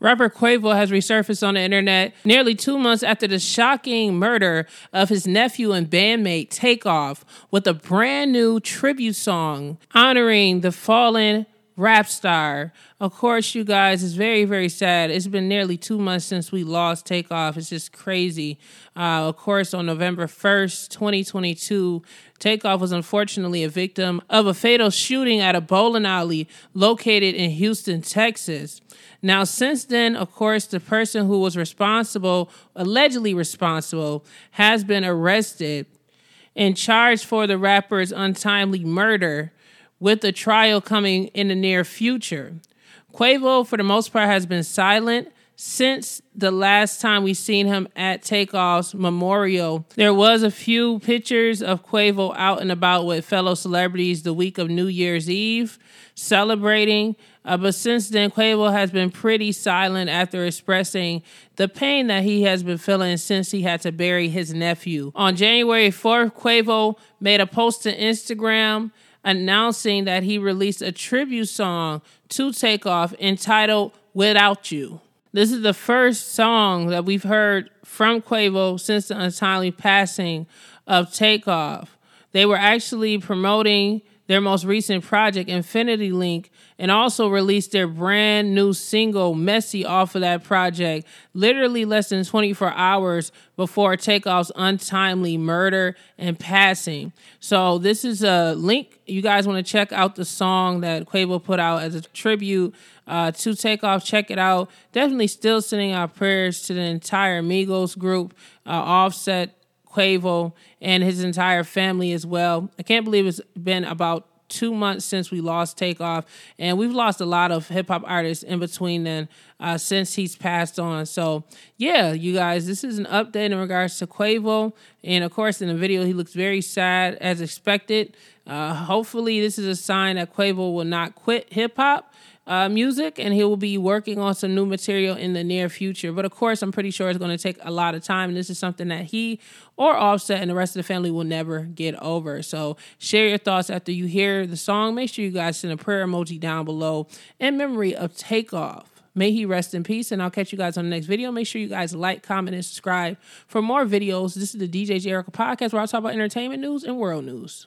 Rapper Quavo has resurfaced on the internet nearly two months after the shocking murder of his nephew and bandmate Takeoff with a brand new tribute song honoring the fallen rap star. Of course, you guys, it's very, very sad. It's been nearly two months since we lost Takeoff. It's just crazy. Uh, of course, on November 1st, 2022, Takeoff was unfortunately a victim of a fatal shooting at a bowling alley located in Houston, Texas. Now, since then, of course, the person who was responsible, allegedly responsible, has been arrested and charged for the rapper's untimely murder with the trial coming in the near future. Quavo, for the most part, has been silent since the last time we seen him at Takeoff's memorial. There was a few pictures of Quavo out and about with fellow celebrities the week of New Year's Eve celebrating. Uh, but since then, Quavo has been pretty silent after expressing the pain that he has been feeling since he had to bury his nephew. On January 4th, Quavo made a post to Instagram announcing that he released a tribute song to Takeoff entitled Without You. This is the first song that we've heard from Quavo since the untimely passing of Takeoff. They were actually promoting their most recent project, Infinity Link, and also released their brand new single, Messy, off of that project, literally less than 24 hours before Takeoff's untimely murder and passing. So, this is a link. You guys want to check out the song that Quavo put out as a tribute uh, to Takeoff. Check it out. Definitely still sending our prayers to the entire Migos group, uh, Offset, Quavo and his entire family as well. I can't believe it's been about two months since we lost Takeoff, and we've lost a lot of hip hop artists in between then uh, since he's passed on. So, yeah, you guys, this is an update in regards to Quavo. And of course, in the video, he looks very sad as expected. Uh, hopefully, this is a sign that Quavo will not quit hip hop uh, music and he will be working on some new material in the near future. But of course, I'm pretty sure it's going to take a lot of time. And this is something that he or Offset and the rest of the family will never get over. So share your thoughts after you hear the song. Make sure you guys send a prayer emoji down below in memory of Takeoff. May he rest in peace, and I'll catch you guys on the next video. Make sure you guys like, comment, and subscribe for more videos. This is the DJ Jericho podcast where I talk about entertainment news and world news.